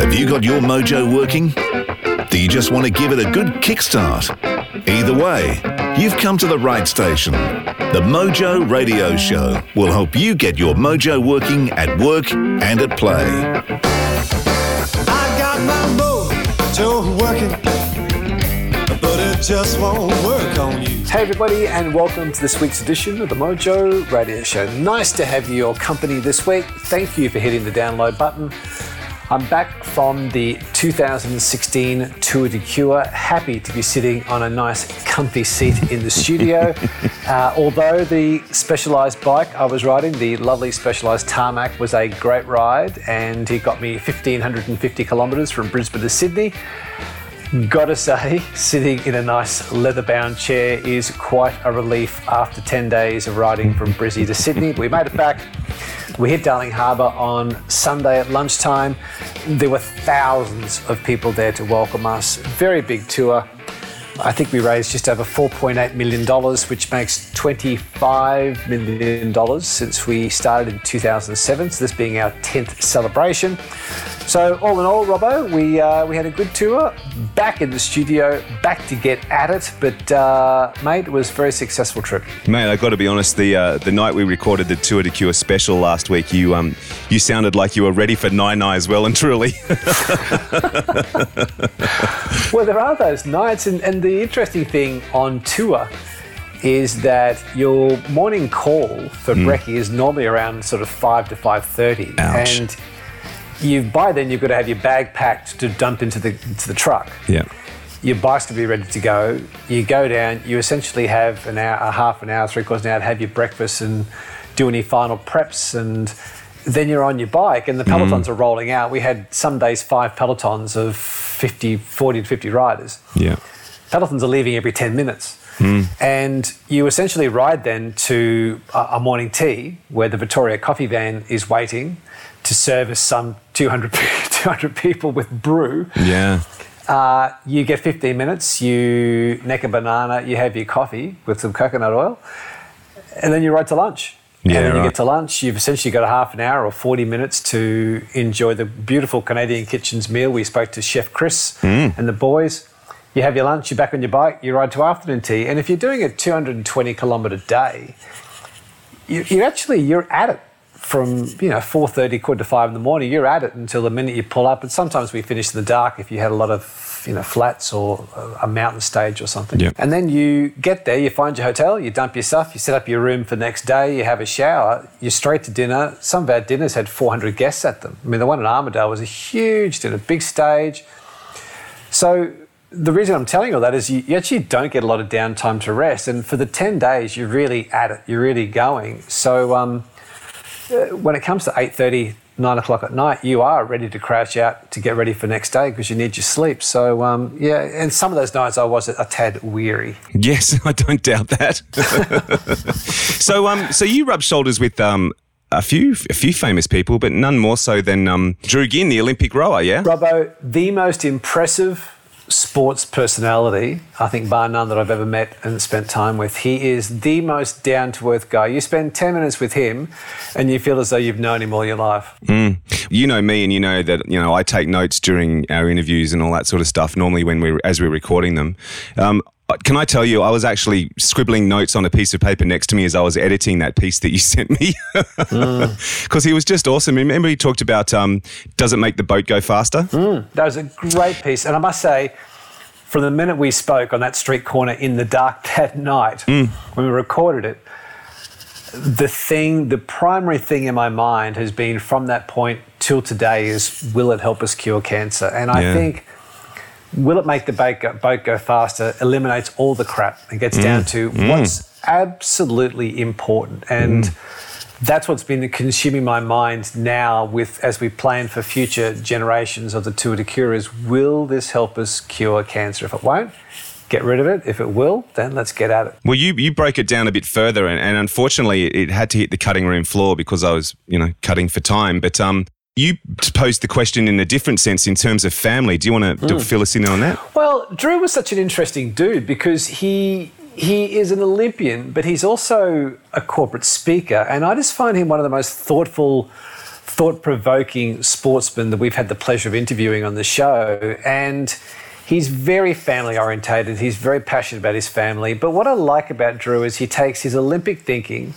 Have you got your mojo working? Do you just want to give it a good kickstart? Either way, you've come to the right station. The Mojo Radio Show will help you get your mojo working at work and at play. I got my mojo working, but it just won't work on you. Hey, everybody, and welcome to this week's edition of the Mojo Radio Show. Nice to have your company this week. Thank you for hitting the download button. I'm back from the 2016 Tour de Cure. Happy to be sitting on a nice, comfy seat in the studio. uh, although the Specialized bike I was riding, the lovely Specialized Tarmac, was a great ride, and it got me 1,550 kilometres from Brisbane to Sydney. Gotta say, sitting in a nice leather bound chair is quite a relief after 10 days of riding from Brizzy to Sydney. We made it back. We hit Darling Harbour on Sunday at lunchtime. There were thousands of people there to welcome us. Very big tour. I think we raised just over $4.8 million, which makes $25 million since we started in 2007. So, this being our 10th celebration. So, all in all, Robbo, we, uh, we had a good tour. Back in the studio, back to get at it. But, uh, mate, it was a very successful trip. Mate, I've got to be honest. The uh, the night we recorded the Tour de Cure special last week, you um you sounded like you were ready for nine nights well and truly. Well, there are those nights, and, and the interesting thing on tour is that your morning call for brekkie is normally around sort of five to five thirty, Ouch. and you by then you've got to have your bag packed to dump into the into the truck. yeah. Your bike's to be ready to go. You go down. You essentially have an hour, a half an hour, three quarters an hour to have your breakfast and do any final preps and. Then you're on your bike and the mm-hmm. pelotons are rolling out. We had some days five pelotons of 50, 40 to 50 riders. Yeah. Pelotons are leaving every 10 minutes. Mm. And you essentially ride then to a morning tea where the Victoria coffee van is waiting to service some 200, 200 people with brew. Yeah. Uh, you get 15 minutes, you neck a banana, you have your coffee with some coconut oil, and then you ride to lunch. Yeah, and then you right. get to lunch, you've essentially got a half an hour or 40 minutes to enjoy the beautiful Canadian Kitchens meal. We spoke to Chef Chris Mm. and the boys. You have your lunch, you're back on your bike, you ride to afternoon tea. And if you're doing a 220 kilometre day, you, you actually, you're at it from, you know, 4.30, quarter to 5 in the morning. You're at it until the minute you pull up. And sometimes we finish in the dark if you had a lot of, you know, flats or a, mountain stage or something. Yeah. And then you get there, you find your hotel, you dump your stuff, you set up your room for the next day, you have a shower, you're straight to dinner. Some of our dinners had 400 guests at them. I mean, the one in Armidale was a huge dinner, a big stage. So the reason I'm telling you all that is you, you actually don't get a lot of downtime to rest. And for the 10 days, you're really at it, you're really going. So um, when it comes to 8.30, 9 o'clock at night, you are ready to crash out to get ready for next day because you need your sleep. So um, yeah, and some of those nights I was a, a tad weary. Yes, I don't doubt that. so um so you rub shoulders with um a few a few famous people, but none more so than um Drew Ginn, the Olympic rower, yeah? Robbo, the most impressive sports personality, I think, bar none, that I've ever met and spent time with. He is the most down to earth guy. You spend 10 minutes with him and you feel as though you've known him all your life. You know me, and you know that you know I take notes during our interviews and all that sort of stuff. Normally, when we as we're recording them. Um, Uh, can I tell you, I was actually scribbling notes on a piece of paper next to me as I was editing that piece that you sent me. Mm. Because he was just awesome. Remember, he talked about um, does it make the boat go faster? Mm. That was a great piece. And I must say, from the minute we spoke on that street corner in the dark that night, mm. when we recorded it, the thing, the primary thing in my mind has been from that point till today is will it help us cure cancer? And I Yeah. think will it make the boat go, faster eliminates all the crap and gets mm. down to mm. what's absolutely important? And mm. that's what's been consuming my mind now with as we plan for future generations of the tour de cure is will this help us cure cancer? If it won't get rid of it. If it will then let's get at it. Well, you you broke it down a bit further, and, and unfortunately, it, it had to hit the cutting room floor because I was, you know, cutting for time. But um, you posed the question in a different sense in terms of family. Do you want to hmm. fill us in on that? Well, Drew was such an interesting dude because he he is an Olympian, but he's also a corporate speaker, and I just find him one of the most thoughtful, thought provoking sportsmen that we've had the pleasure of interviewing on the show. And he's very family orientated, he's very passionate about his family. But what I like about Drew is he takes his Olympic thinking.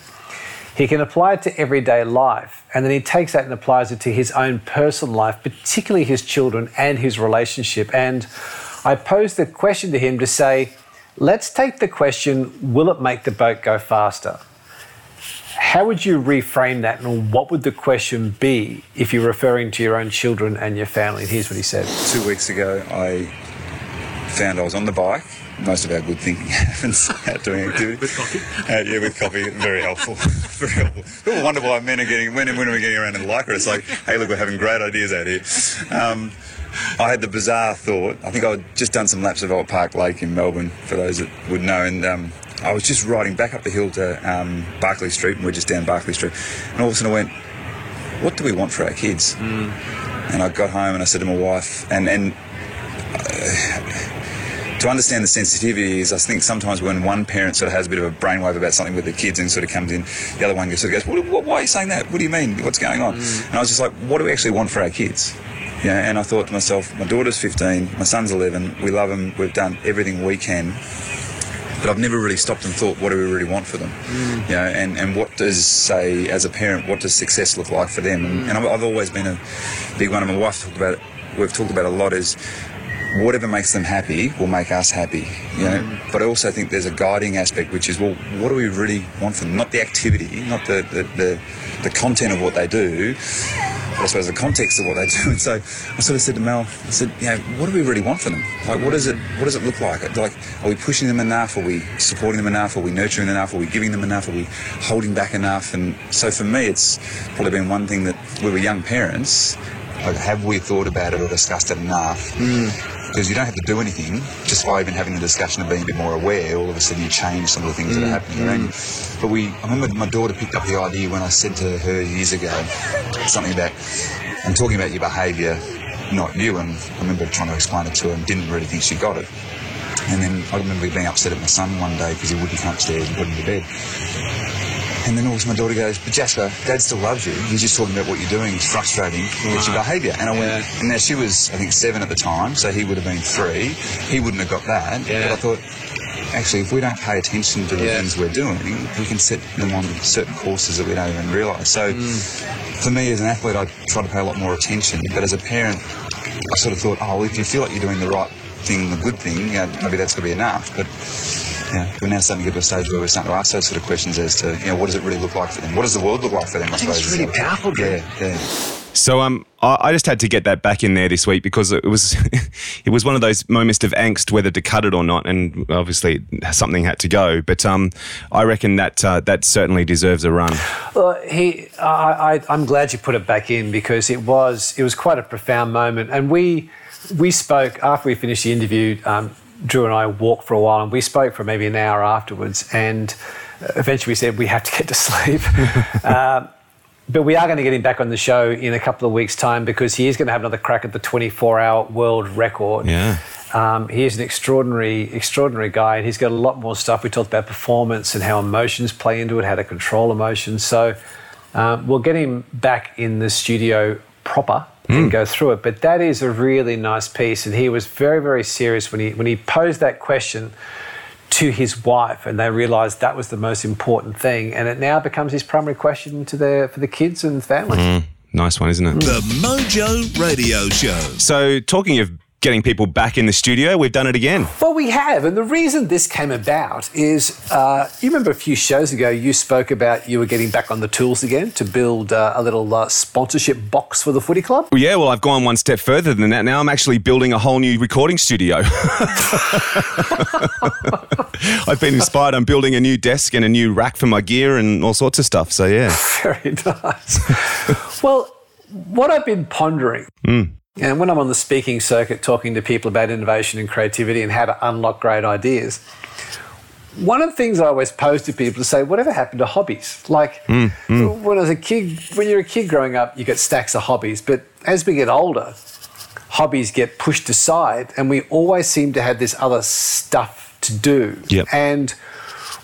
He can apply it to everyday life, and then he takes that and applies it to his own personal life, particularly his children and his relationship. And I posed the question to him to say, let's take the question, will it make the boat go faster? How would you reframe that, and what would the question be if you're referring to your own children and your family? And here's what he said. Two weeks ago, I found I was on the bike. Most of our good thinking happens out doing activity. With coffee? Uh, yeah, with coffee. Very helpful. Very helpful. People wonder why men are getting, when when are we getting around in the Lycra? It's like, hey, look, we're having great ideas out here. Um, I had the bizarre thought. I think I'd just done some laps of Albert Park Lake in Melbourne, for those that would know, and um, I was just riding back up the hill to um, Barclay Street, and we're just down Barclay Street, and all of a sudden I went, "What do we want for our kids?" And I got home and I said to my wife, and and uh, to understand the sensitivity is, I think sometimes when one parent sort of has a bit of a brainwave about something with the kids and sort of comes in, the other one sort of goes, "Why are you saying that? What do you mean? What's going on?" And I was just like, "What do we actually want for our kids?" Yeah, and I thought to myself, my daughter's 15, my son's 11, we love them, we've done everything we can, but I've never really stopped and thought, what do we really want for them? Mm. You know, and, and what does, say, as a parent, what does success look like for them? And, and I've, I've always been a big one, and my wife talked about it, we've talked about it a lot, is whatever makes them happy will make us happy. You know, Mm. but I also think there's a guiding aspect, which is, well, what do we really want from them? Not the activity, not the, the, the, the content of what they do, but I suppose the context of what they do. And so I sort of said to Mel, I said, you know, what do we really want for them? Like, what is it, what does it look like? Like, are we pushing them enough? Are we supporting them enough? Are we nurturing enough? Are we giving them enough? Are we holding back enough? And so for me, it's probably been one thing that we were young parents. Like, have we thought about it or discussed it enough? Hmm. Because you don't have to do anything. Just by even having the discussion of being a bit more aware, all of a sudden you change some of the things that are hmm. happening around you. Hmm. But we, I remember my daughter picked up the idea when I said to her years ago something about, I'm talking about your behaviour, not you. And I remember trying to explain it to her and didn't really think she got it. And then I remember being upset at my son one day because he wouldn't come upstairs and put him to bed. And then all of a sudden my daughter goes, but Jasper, Dad still loves you. He's just talking about what you're doing. It's frustrating. It's your behaviour. And I went, and now she was, I think, seven at the time, so he would have been three. He wouldn't have got that. Yeah. But I thought, actually, if we don't pay attention to the Yeah. things we're doing, we can set them on certain courses that we don't even realise. So hmm. for me as an athlete, I try to pay a lot more attention. But as a parent, I sort of thought, oh, if you feel like you're doing the right thing, the good thing, you know, maybe that's going to be enough. But yeah, we're now starting to get to a stage where we're starting to ask those sort of questions as to, you know, what does it really look like for them? What does the world look like for them? I, think it's suppose. really powerful, Drew. Yeah, yeah. So um, I, I just had to get that back in there this week because it was it was one of those moments of angst whether to cut it or not, and obviously something had to go. But um, I reckon that uh, that certainly deserves a run. Well, he, I, I, I'm glad you put it back in because it was it was quite a profound moment, and we we spoke after we finished the interview. Um, Drew and I walked for a while, and we spoke for maybe an hour afterwards, and eventually we said we have to get to sleep. um, but we are going to get him back on the show in a couple of weeks' time because he is going to have another crack at the 24-hour world record. Yeah. Um, he is an extraordinary, extraordinary guy, and he's got a lot more stuff. We talked about performance and how emotions play into it, how to control emotions. So um, we'll get him back in the studio proper and hmm. go through it. But that is a really nice piece, and he was very, very serious when he when he posed that question to his wife, and they realised that was the most important thing, and it now becomes his primary question to their for the kids and families. Hmm. Nice one, isn't it? The Mojo Radio Show. So talking of getting people back in the studio, we've done it again. Well, we have, and the reason this came about is uh, you remember a few shows ago you spoke about you were getting back on the tools again to build uh, a little uh, sponsorship box for the footy club. Well, yeah, well, I've gone one step further than that. Now I'm actually building a whole new recording studio. I've been inspired. I'm building a new desk and a new rack for my gear and all sorts of stuff. So, yeah. Very nice. well, what I've been pondering, and when I'm on the speaking circuit talking to people about innovation and creativity and how to unlock great ideas, one of the things I always pose to people is say, whatever happened to hobbies? Like hmm, hmm. when I was a kid, when you're a kid growing up, you get stacks of hobbies. But as we get older, hobbies get pushed aside, and we always seem to have this other stuff to do. Yep. And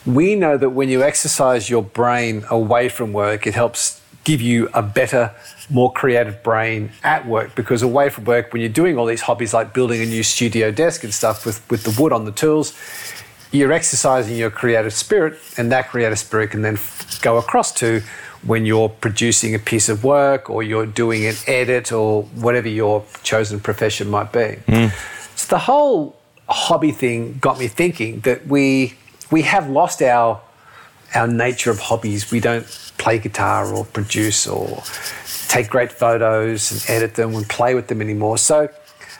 we know that when you exercise your brain away from work, it helps give you a better, more creative brain at work because away from work, when you're doing all these hobbies like building a new studio desk and stuff with, with the wood on the tools, you're exercising your creative spirit, and that creative spirit can then f- go across to when you're producing a piece of work or you're doing an edit or whatever your chosen profession might be. Hmm. So the whole hobby thing got me thinking that we we have lost our our nature of hobbies. We don't play guitar or produce or take great photos and edit them and play with them anymore. So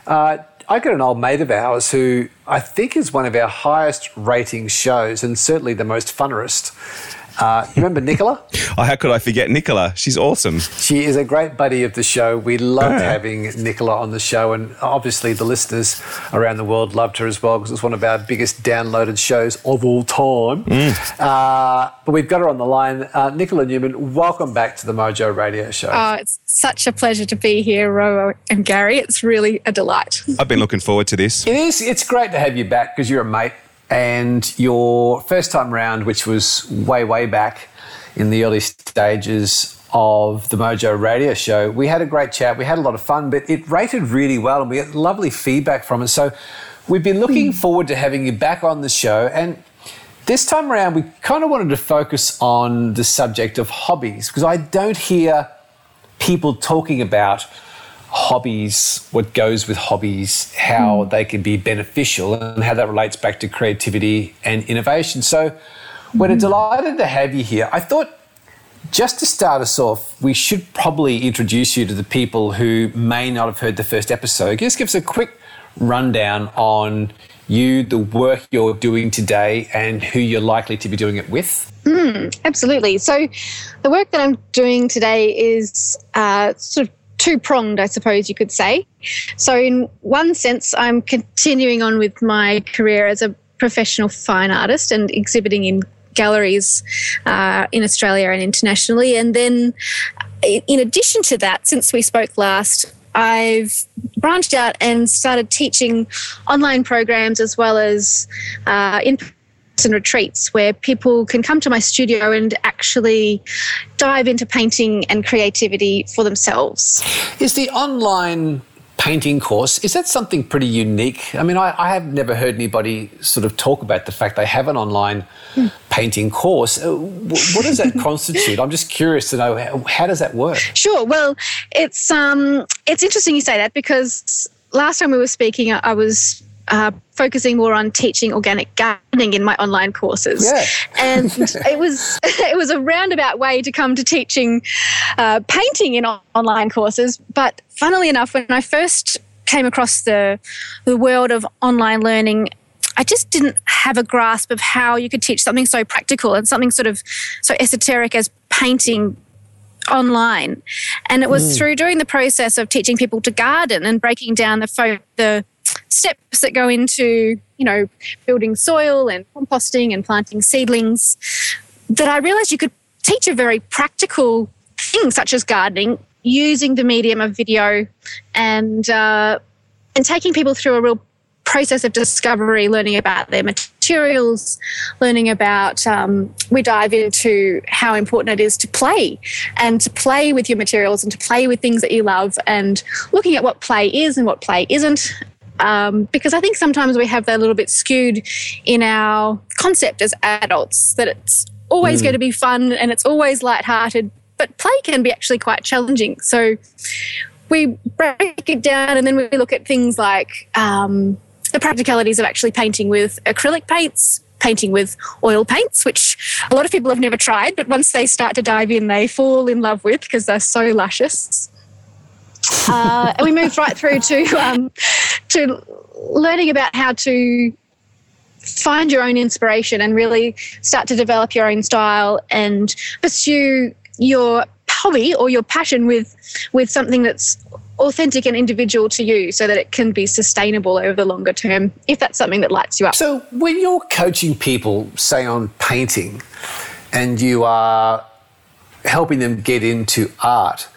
uh, I got an old mate of ours who I think is one of our highest rating shows and certainly the most funnerest. Uh, you remember Nicola? Oh, how could I forget Nicola? She's awesome. She is a great buddy of the show. We loved having Nicola on the show, and obviously the listeners around the world loved her as well because it's one of our biggest downloaded shows of all time. Uh, but we've got her on the line. Uh, Nicola Newman, welcome back to the Mojo Radio Show. Oh, it's such a pleasure to be here, Ro and Gary. It's really a delight. I've been looking forward to this. It is. It's great to have you back because you're a mate, and your first time round, which was way, way back in the early stages of the Mojo Radio Show, we had a great chat. We had a lot of fun, but it rated really well, and we got lovely feedback from it. So we've been looking hmm. forward to having you back on the show, and this time around, we kind of wanted to focus on the subject of hobbies because I don't hear people talking about hobbies, what goes with hobbies, how hmm. they can be beneficial, and how that relates back to creativity and innovation. So, we're hmm. delighted to have you here. I thought just to start us off, we should probably introduce you to the people who may not have heard the first episode. Just give us a quick rundown on you, the work you're doing today, and who you're likely to be doing it with. Hmm, absolutely. So, the work that I'm doing today is uh, sort of two pronged, I suppose you could say. So, in one sense, I'm continuing on with my career as a professional fine artist and exhibiting in galleries uh, in Australia and internationally. And then, in addition to that, since we spoke last, I've branched out and started teaching online programs as well as uh, in and retreats where people can come to my studio and actually dive into painting and creativity for themselves. Is the online painting course is that something pretty unique? I mean, I, I have never heard anybody sort of talk about the fact they have an online painting course. Uh, what does that constitute? I'm just curious to know how, does that work? Sure. Well, it's um, it's interesting you say that because last time we were speaking, I was uh, focusing more on teaching organic gardening in my online courses, Yeah. and it was it was a roundabout way to come to teaching uh, painting in online courses. But funnily enough, when I first came across the the world of online learning. I just didn't have a grasp of how you could teach something so practical and something sort of so esoteric as painting online. And it was through doing the process of teaching people to garden and breaking down the fo- the steps that go into, you know, building soil and composting and planting seedlings that I realized you could teach a very practical thing such as gardening using the medium of video and uh, and taking people through a real process of discovery, learning about their materials, learning about, um, we dive into how important it is to play and to play with your materials and to play with things that you love and looking at what play is and what play isn't. Um, because I think sometimes we have that a little bit skewed in our concept as adults that it's always going to be fun and it's always lighthearted, but play can be actually quite challenging. So we break it down and then we look at things like um, the practicalities of actually painting with acrylic paints, painting with oil paints, which a lot of people have never tried, but once they start to dive in, they fall in love with because they're so luscious. Uh, and we moved right through to um, to learning about how to find your own inspiration and really start to develop your own style and pursue your hobby or your passion with with something that's authentic and individual to you so that it can be sustainable over the longer term if that's something that lights you up. So, when you're coaching people, say on painting, and you are helping them get into art,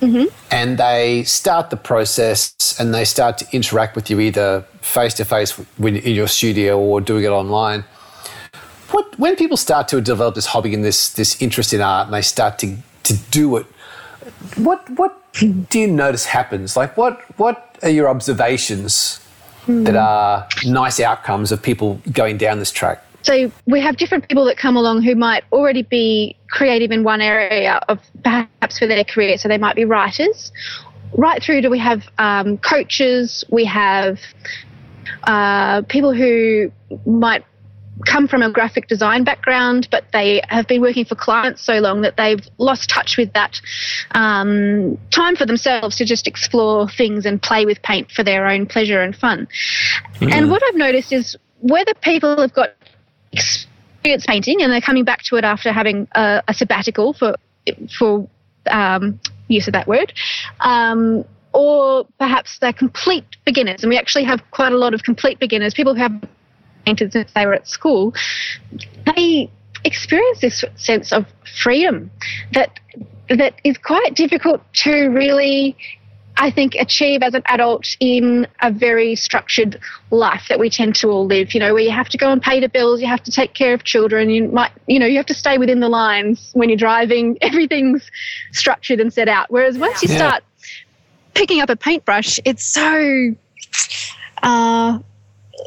Mm-hmm. and they start the process and they start to interact with you either face to face in your studio or doing it online. What when people start to develop this hobby and this this interest in art, and they start to to do it. What what do you notice happens? Like what what are your observations hmm. that are nice outcomes of people going down this track? So we have different people that come along who might already be creative in one area of perhaps for their career. So they might be writers. Right through to we have um, coaches. We have uh, people who might come from a graphic design background, but they have been working for clients so long that they've lost touch with that um, time for themselves to just explore things and play with paint for their own pleasure and fun. And what I've noticed is whether people have got experience painting and they're coming back to it after having a, a sabbatical for for um, use of that word. Um, or perhaps they're complete beginners, and we actually have quite a lot of complete beginners, people who have painted since they were at school. They experience this sense of freedom that that is quite difficult to really I think, achieve as an adult in a very structured life that we tend to all live. You know, where you have to go and pay the bills, you have to take care of children, you might, you know, you have to stay within the lines when you're driving. Everything's structured and set out. Whereas once you Yeah. start picking up a paintbrush, it's so uh,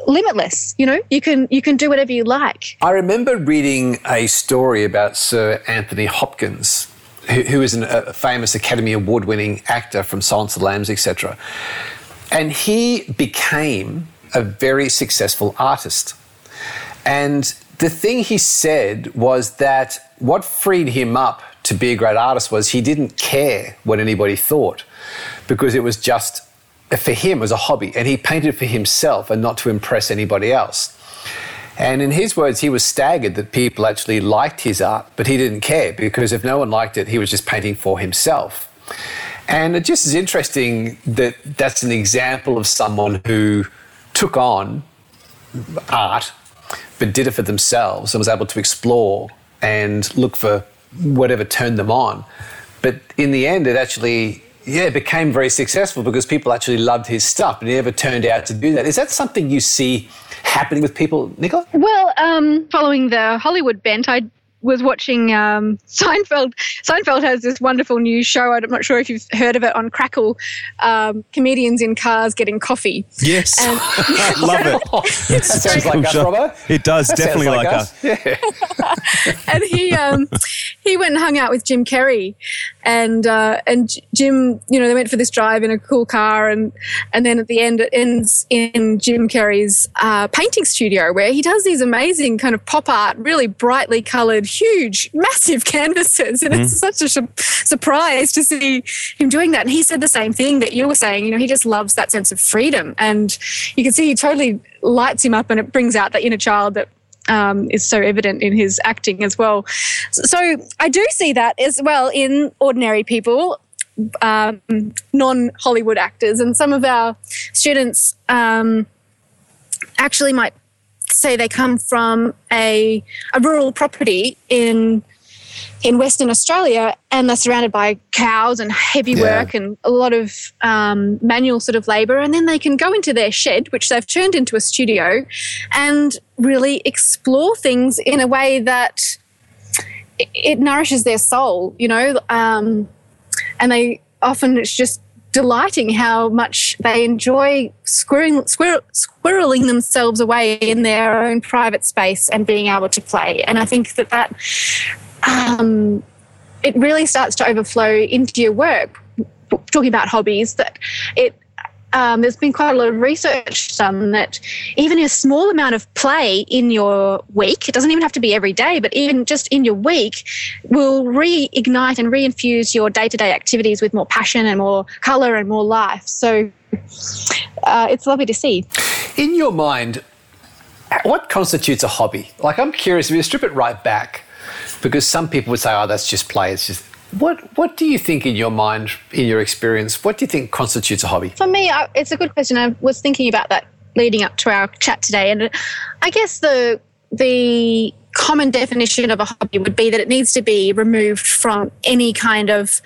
limitless. You know, you can you can do whatever you like. I remember reading a story about Sir Anthony Hopkins, who, who is an, a famous Academy Award winning actor from Silence of the Lambs, etc. And he became a very successful artist. And the thing he said was that what freed him up to be a great artist was he didn't care what anybody thought because it was just for him was a hobby and he painted for himself and not to impress anybody else. And in his words, he was staggered that people actually liked his art, but he didn't care because if no one liked it, he was just painting for himself. And it just is interesting that that's an example of someone who took on art, but did it for themselves and was able to explore and look for whatever turned them on. But in the end, it actually, yeah, it became very successful because people actually loved his stuff, and he never turned out to do that. Is that something you see happening with people, Nicola? Well, um, following the Hollywood bent, I was watching um, Seinfeld. Seinfeld has this wonderful new show. I'm not sure if you've heard of it on Crackle. Um, comedians in cars getting coffee. Yes. And Love it. That sounds like us, Robbo. It does, That definitely like, us. Yeah. and he um, he went and hung out with Jim Carrey, and uh, and Jim, you know, they went for this drive in a cool car, and and then at the end it ends in Jim Carrey's uh, painting studio where he does these amazing kind of pop art, really brightly coloured, huge, massive canvases, and it's such a su- surprise to see him doing that. And he said the same thing that you were saying. You know, he just loves that sense of freedom, and you can see he totally lights him up, and it brings out that inner child that um, is so evident in his acting as well. So I do see that as well in ordinary people, um, non Hollywood actors, and some of our students um, actually might say they come from a, a rural property in in Western Australia and they're surrounded by cows and heavy Yeah. work and a lot of um, manual sort of labor. And then they can go into their shed, which they've turned into a studio, and really explore things in a way that it, it nourishes their soul, you know. Um, and they often it's just delighting how much they enjoy squirreling, squirrel, squirreling themselves away in their own private space and being able to play. And I think that that um, it really starts to overflow into your work. Talking about hobbies, that it um, there's been quite a lot of research done that even a small amount of play in your week, it doesn't even have to be every day, but even just in your week, will reignite and reinfuse your day to day activities with more passion and more colour and more life. So uh, it's lovely to see. In your mind, what constitutes a hobby? Like, I'm curious if you strip it right back, because some people would say, "Oh, that's just play." It's just what. What do you think in your mind, in your experience, what do you think constitutes a hobby? For me, I, it's a good question. I was thinking about that leading up to our chat today, and I guess the the common definition of a hobby would be that it needs to be removed from any kind of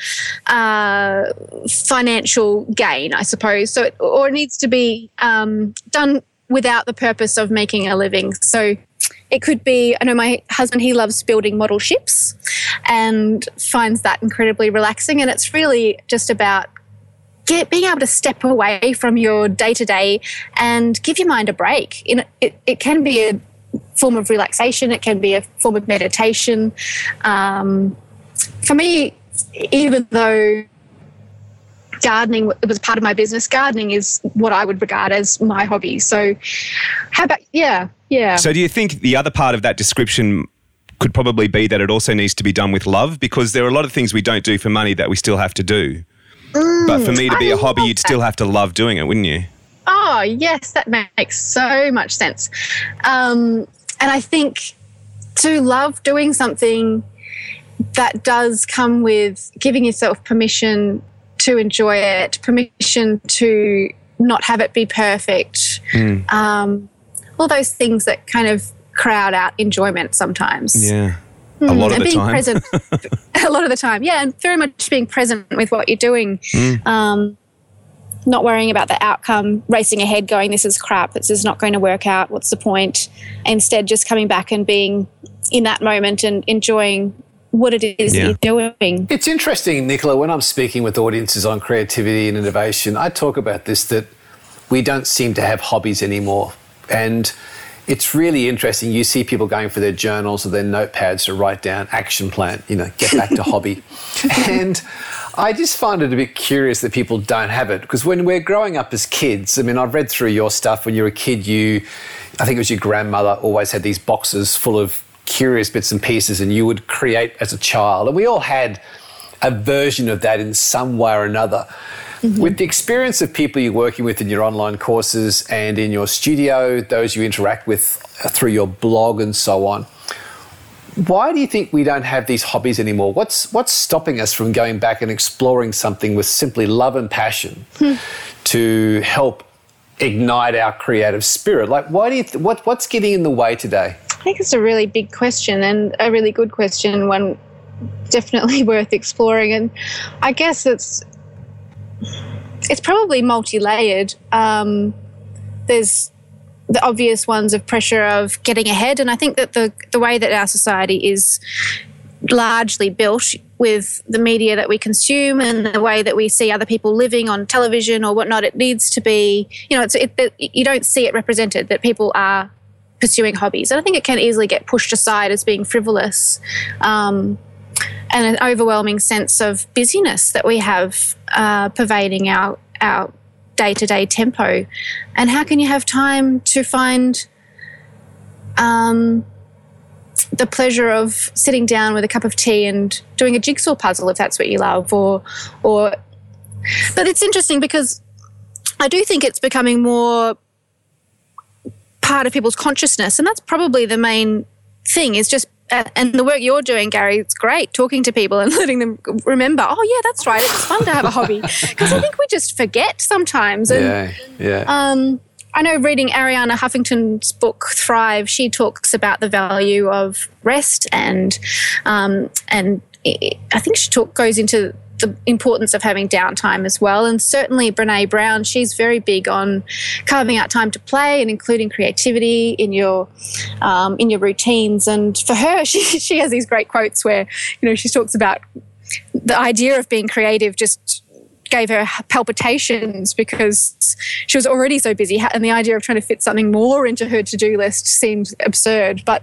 uh, financial gain, I suppose. So, it, or it needs to be um, done without the purpose of making a living. So, it could be, I know my husband, he loves building model ships and finds that incredibly relaxing. And it's really just about get, being able to step away from your day to day and give your mind a break. In, it, it can be a form of relaxation, it can be a form of meditation. Um, for me, even though gardening it was part of my business, gardening is what I would regard as my hobby. So, how about, yeah, yeah. So, do you think the other part of that description could probably be that it also needs to be done with love? Because there are a lot of things we don't do for money that we still have to do. Mm, but for me to be I a hobby, you'd that. still have to love doing it, wouldn't you? Oh, yes, that makes so much sense. Um, and I think to love doing something that does come with giving yourself permission to enjoy it, permission to not have it be perfect. Mm. Um, all those things that kind of crowd out enjoyment sometimes. Yeah. A lot of and the being time. present a lot of the time. Yeah, and very much being present with what you're doing. Mm. Um, not worrying about the outcome, racing ahead, going, this is crap, this is not going to work out, what's the point? Instead, just coming back and being in that moment and enjoying what it is yeah. you're doing. It's interesting, Nicola, when I'm speaking with audiences on creativity and innovation, I talk about this that we don't seem to have hobbies anymore. And it's really interesting. You see people going for their journals or their notepads to write down action plan, you know, get back to hobby. And I just find it a bit curious that people don't have it because when we're growing up as kids, I mean, I've read through your stuff. When you were a kid, you, I think it was your grandmother, always had these boxes full of curious bits and pieces, and you would create as a child. And we all had a version of that in some way or another. Mm-hmm. With the experience of people you're working with in your online courses and in your studio, those you interact with through your blog and so on, why do you think we don't have these hobbies anymore? What's what's stopping us from going back and exploring something with simply love and passion hmm. to help ignite our creative spirit? Like, why do you th- what what's getting in the way today? Think it's a really big question and a really good question, one definitely worth exploring. And I guess it's it's probably multi-layered. Um, there's the obvious ones of pressure of getting ahead, and I think that the the way that our society is largely built with the media that we consume and the way that we see other people living on television or whatnot, it needs to be, you know, it's, it, it, you don't see it represented that people are pursuing hobbies. And I think it can easily get pushed aside as being frivolous. Um, and an overwhelming sense of busyness that we have uh, pervading our our day to day tempo. And how can you have time to find um, the pleasure of sitting down with a cup of tea and doing a jigsaw puzzle if that's what you love, or or. But it's interesting because I do think it's becoming more part of people's consciousness, and that's probably the main thing is just and the work you're doing, Gary, it's great talking to people and letting them remember, oh, yeah, that's right. It's fun to have a hobby. Because I think we just forget sometimes. And, yeah, yeah. Um, I know reading Arianna Huffington's book Thrive, she talks about the value of rest and um, and I think she talk, goes into the importance of having downtime as well. And certainly Brene Brown, she's very big on carving out time to play and including creativity in your um, in your routines. And for her, she she has these great quotes where you know she talks about the idea of being creative just gave her palpitations because she was already so busy and the idea of trying to fit something more into her to-do list seemed absurd but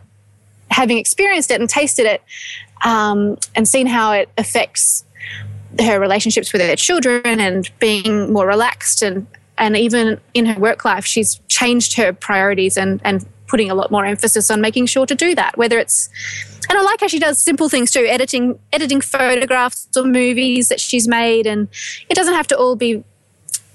having experienced it and tasted it um, and seen how it affects her relationships with her children and being more relaxed and and even in her work life she's changed her priorities and and putting a lot more emphasis on making sure to do that whether it's and I like how she does simple things too editing editing photographs or movies that she's made and it doesn't have to all be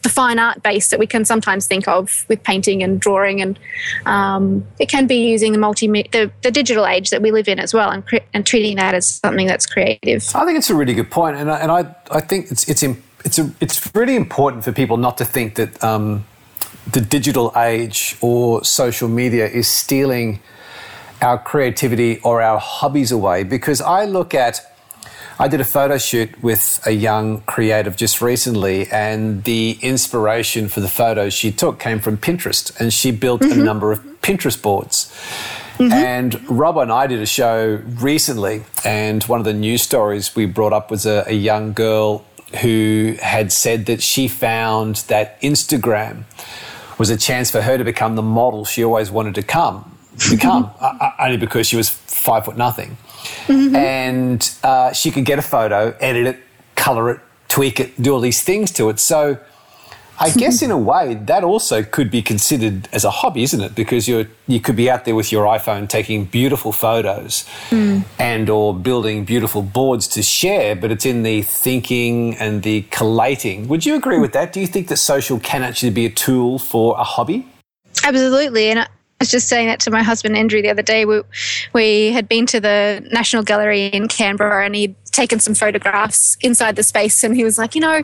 the fine art base that we can sometimes think of with painting and drawing, and um, it can be using the multi the, the digital age that we live in as well, and, and treating that as something that's creative. I think it's a really good point, and I, and I I think it's it's it's a, it's really important for people not to think that um, the digital age or social media is stealing our creativity or our hobbies away, because I look at I did a photo shoot with a young creative just recently, and the inspiration for the photos she took came from Pinterest, and she built mm-hmm. a number of Pinterest boards. And Rob and I did a show recently, and one of the news stories we brought up was a, a young girl who had said that she found that Instagram was a chance for her to become the model she always wanted to come become, uh, uh, only because she was five foot nothing. And uh, she could get a photo, edit it, color it, tweak it, do all these things to it. So I guess in a way that also could be considered as a hobby, isn't it? Because you're you could be out there with your iPhone taking beautiful photos and or building beautiful boards to share, but it's in the thinking and the collating. Would you agree with that? Do you think that social can actually be a tool for a hobby? Absolutely. And I was just saying that to my husband Andrew the other day. We, we had been to the National Gallery in Canberra and he'd taken some photographs inside the space and he was like, you know,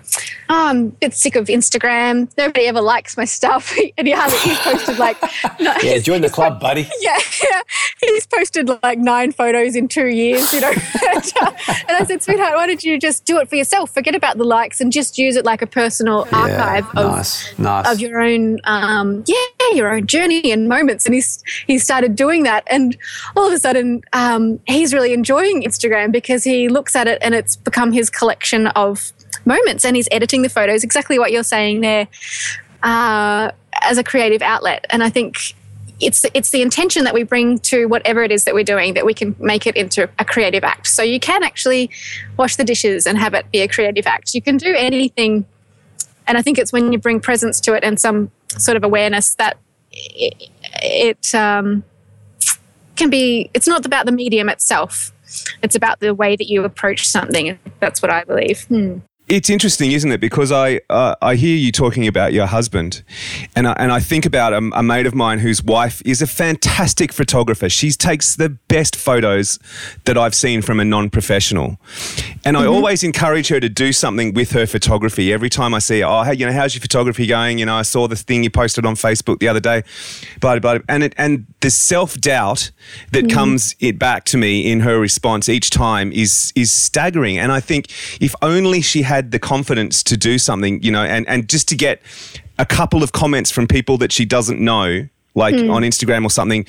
oh, I'm a bit sick of Instagram. Nobody ever likes my stuff. and he hasn't, he's posted like, no, Yeah, join the club, buddy. yeah, yeah. He's posted like nine photos in two years, you know. and, uh, and I said, sweetheart, why don't you just do it for yourself? Forget about the likes and just use it like a personal archive of, nice, nice. of your own, um, yeah, your own journey and moments. And he's he started doing that, and all of a sudden, um, he's really enjoying Instagram because he looks at it and it's become his collection of moments, and he's editing the photos. Exactly what you're saying there, uh, as a creative outlet. And I think it's it's the intention that we bring to whatever it is that we're doing that we can make it into a creative act. So you can actually wash the dishes and have it be a creative act. You can do anything, and I think it's when you bring presence to it and some sort of awareness that it, it um, can be. It's not about the medium itself. It's about the way that you approach something. That's what I believe. Hmm. It's interesting, isn't it? Because I uh, I hear you talking about your husband, and I, and I think about a, a mate of mine whose wife is a fantastic photographer. She takes the best photos that I've seen from a non-professional, and I always encourage her to do something with her photography. Every time I see, her, oh, hey, you know, how's your photography going? You know, I saw the thing you posted on Facebook the other day, blah blah, blah. and it and the self doubt that comes it back to me in her response each time is is staggering. And I think if only she had the confidence to do something, you know, and and just to get a couple of comments from people that she doesn't know, like hmm. on Instagram or something.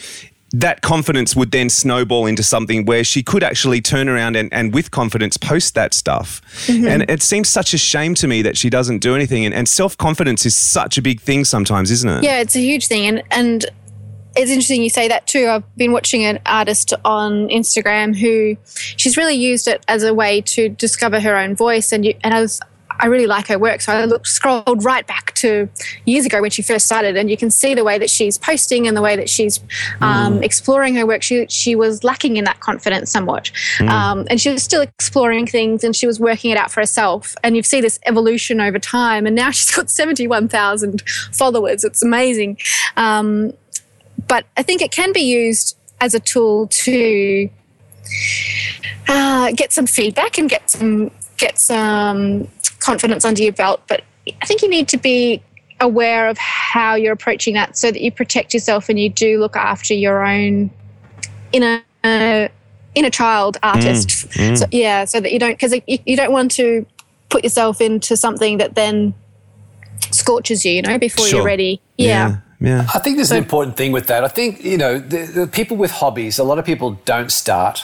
That confidence would then snowball into something where she could actually turn around and, and with confidence post that stuff. Mm-hmm. And it seems such a shame to me that she doesn't do anything. And, and self confidence is such a big thing sometimes, isn't it? Yeah, it's a huge thing, and and it's interesting you say that too. I've been watching an artist on Instagram who she's really used it as a way to discover her own voice, and you, and I was. I really like her work, so I looked, scrolled right back to years ago when she first started, and you can see the way that she's posting and the way that she's um, exploring her work. She she was lacking in that confidence somewhat, um, and she was still exploring things, and she was working it out for herself. And you see this evolution over time, and now she's got seventy one thousand followers. It's amazing. Um, but I think it can be used as a tool to uh, get some feedback and get some get some confidence under your belt. But I think you need to be aware of how you're approaching that so that you protect yourself and you do look after your own inner inner child artist. So, yeah, so that you don't because you, you don't want to put yourself into something that then scorches you. You know, before Sure. you're ready. yeah. Yeah. I think there's an important thing with that. I think, you know, the, the people with hobbies, a lot of people don't start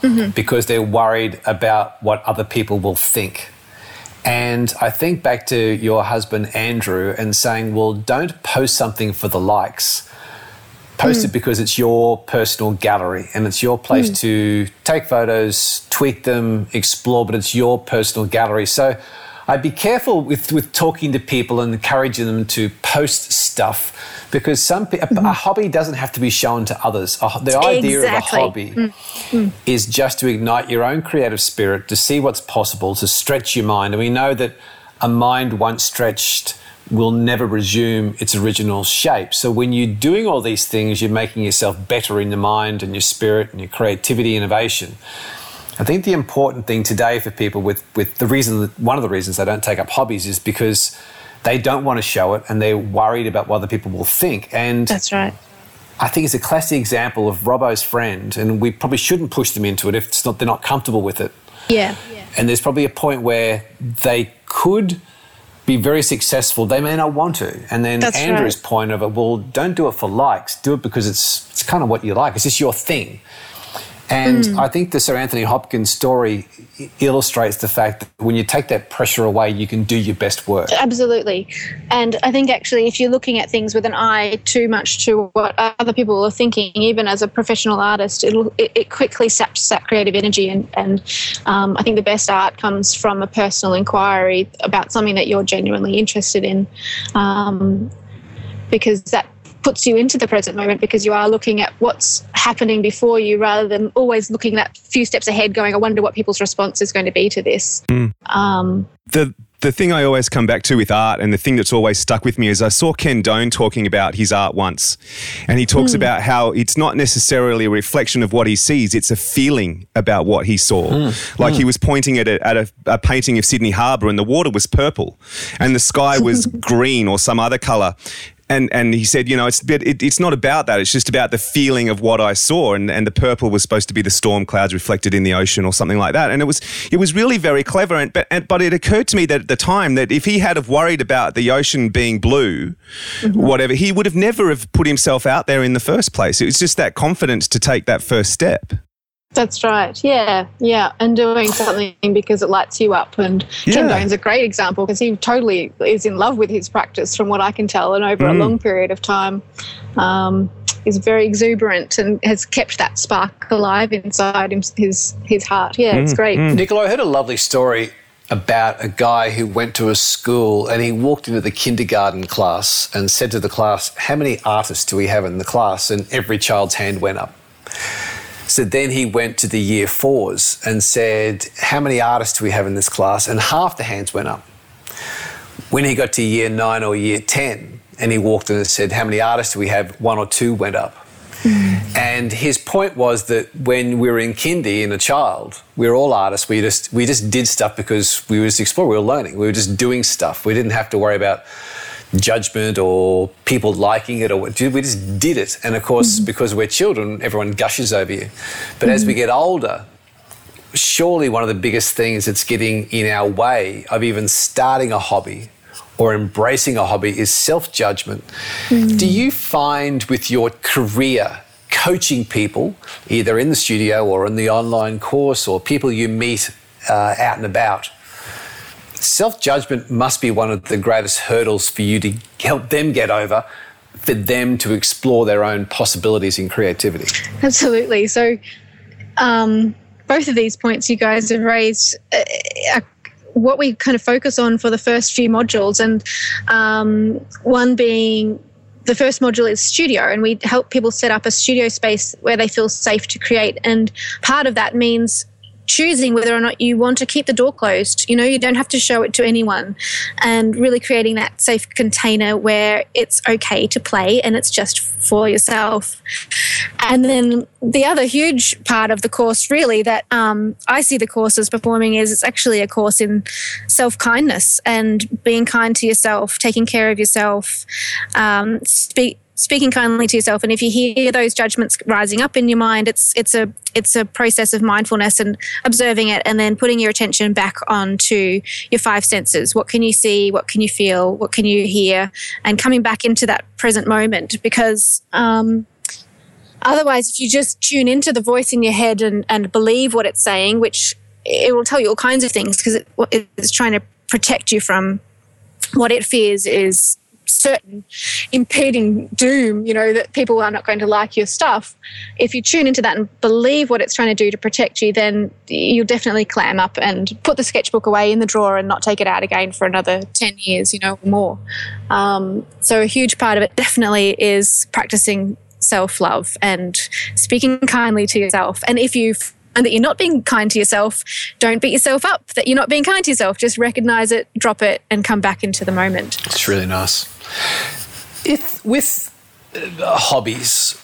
mm-hmm. because they're worried about what other people will think. And I think back to your husband, Andrew, and saying, well, don't post something for the likes. Post mm. it because it's your personal gallery and it's your place mm. to take photos, tweak them, explore, but it's your personal gallery. So I'd be careful with, with talking to people and encouraging them to post stuff because some pe- a, mm-hmm. hobby doesn't have to be shown to others. The idea Exactly. of a hobby mm. Mm. is just to ignite your own creative spirit, to see what's possible, to stretch your mind. And we know that a mind once stretched will never resume its original shape. So when you're doing all these things, you're making yourself better in your mind and your spirit and your creativity, innovation. I think the important thing today for people with, with the reason that one of the reasons they don't take up hobbies is because they don't want to show it and they're worried about what other people will think. And That's right. I think it's a classic example of Robbo's friend, and we probably shouldn't push them into it if it's not they're not comfortable with it. Yeah. And there's probably a point where they could be very successful, they may not want to. And then That's Andrew's right. point of it, well, don't do it for likes, do it because it's it's kind of what you like. It's just your thing. And Hmm. I think the Sir Anthony Hopkins story illustrates the fact that when you take that pressure away, you can do your best work. Absolutely. And I think actually, if you're looking at things with an eye too much to what other people are thinking, even as a professional artist, it'll, it, it quickly saps that creative energy. And, and um, I think the best art comes from a personal inquiry about something that you're genuinely interested in. Um, because that puts you into the present moment because you are looking at what's happening before you rather than always looking that few steps ahead going i wonder what people's response is going to be to this hmm. um, the the thing I always come back to with art, and the thing that's always stuck with me is I saw Ken Done talking about his art once, and he talks hmm. about how it's not necessarily a reflection of what he sees; it's a feeling about what he saw. Hmm. Like he was pointing at a, at a, a painting of Sydney Harbour, and the water was purple, and the sky was green or some other colour. And, and he said, you know, it's but it, it's not about that. It's just about the feeling of what I saw, and, and the purple was supposed to be the storm clouds reflected in the ocean or something like that. And it was it was really very clever. And but and, but it occurred to me that at the time that if he had have worried about the ocean being blue, mm-hmm. whatever, he would have never have put himself out there in the first place. It was just that confidence to take that first step. That's right. Yeah, yeah, and doing something because it lights you up. And Ken Yeah. Done's a great example because he totally is in love with his practice, from what I can tell, and over a mm. long period of time, um, is very exuberant and has kept that spark alive inside him, his his heart. Yeah, it's mm, great. Mm. Nicola, I heard a lovely story about a guy who went to a school and he walked into the kindergarten class and said to the class, How many artists do we have in the class? And every child's hand went up. So then he went to the year fours and said, How many artists do we have in this class? And half the hands went up. When he got to year nine or year 10, and he walked in and said, How many artists do we have? One or two went up. Mm. And his point was that when we were in kindy and a child, we were all artists. We just we just did stuff because we were just exploring. We were learning. We were just doing stuff. We didn't have to worry about judgment or people liking it or what. We just did it. And of course, mm-hmm. because we're children, everyone gushes over you. But as we mm-hmm. get older, surely one of the biggest things that's getting in our way of even starting a hobby or embracing a hobby is self judgment. Mm. Do you find with your career coaching people, either in the studio or in the online course or people you meet uh, out and about? Self judgment must be one of the greatest hurdles for you to help them get over, for them to explore their own possibilities in creativity. Absolutely. So, um, both of these points you guys have raised uh, are what we kind of focus on for the first few modules, and um, one being the first module is studio, and we help people set up a studio space where they feel safe to create. And part of that means choosing whether or not you want to keep the door closed. You know, you don't have to show it to anyone, and really creating that safe container where it's okay to play and it's just for yourself. And then the other huge part of the course, really, that um, I see the course as performing is it's actually a course in self kindness and being kind to yourself, taking care of yourself, um, speak. Speaking kindly to yourself, and if you hear those judgments rising up in your mind, it's it's a it's a process of mindfulness and observing it, and then putting your attention back onto your five senses. What can you see? What can you feel? What can you hear? And coming back into that present moment, because um, Otherwise, if you just tune into the voice in your head and, and believe what it's saying, which it will tell you all kinds of things because it, it's trying to protect you from what it fears is certain impeding doom, you know, that people are not going to like your stuff. If you tune into that and believe what it's trying to do to protect you, then you'll definitely clam up and put the sketchbook away in the drawer and not take it out again for another 10 years, you know, or more. Um, so a huge part of it definitely is practicing self love and speaking kindly to yourself. And if you've and that you're not being kind to yourself, don't beat yourself up that you're not being kind to yourself. Just recognize it, drop it, and come back into the moment. It's really nice. If with uh, hobbies,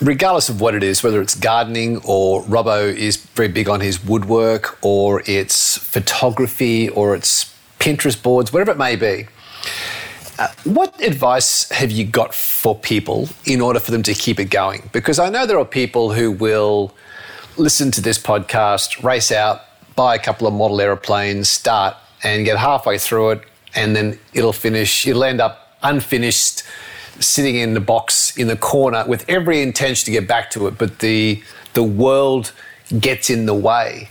regardless of what it is, whether it's gardening or Robbo is very big on his woodwork, or it's photography, or it's Pinterest boards, whatever it may be. Uh, what advice have you got for people in order for them to keep it going? Because I know there are people who will listen to this podcast, race out, buy a couple of model aeroplanes, start, and get halfway through it and then it'll finish, it'll end up unfinished, sitting in the box in the corner with every intention to get back to it, but the, the world gets in the way.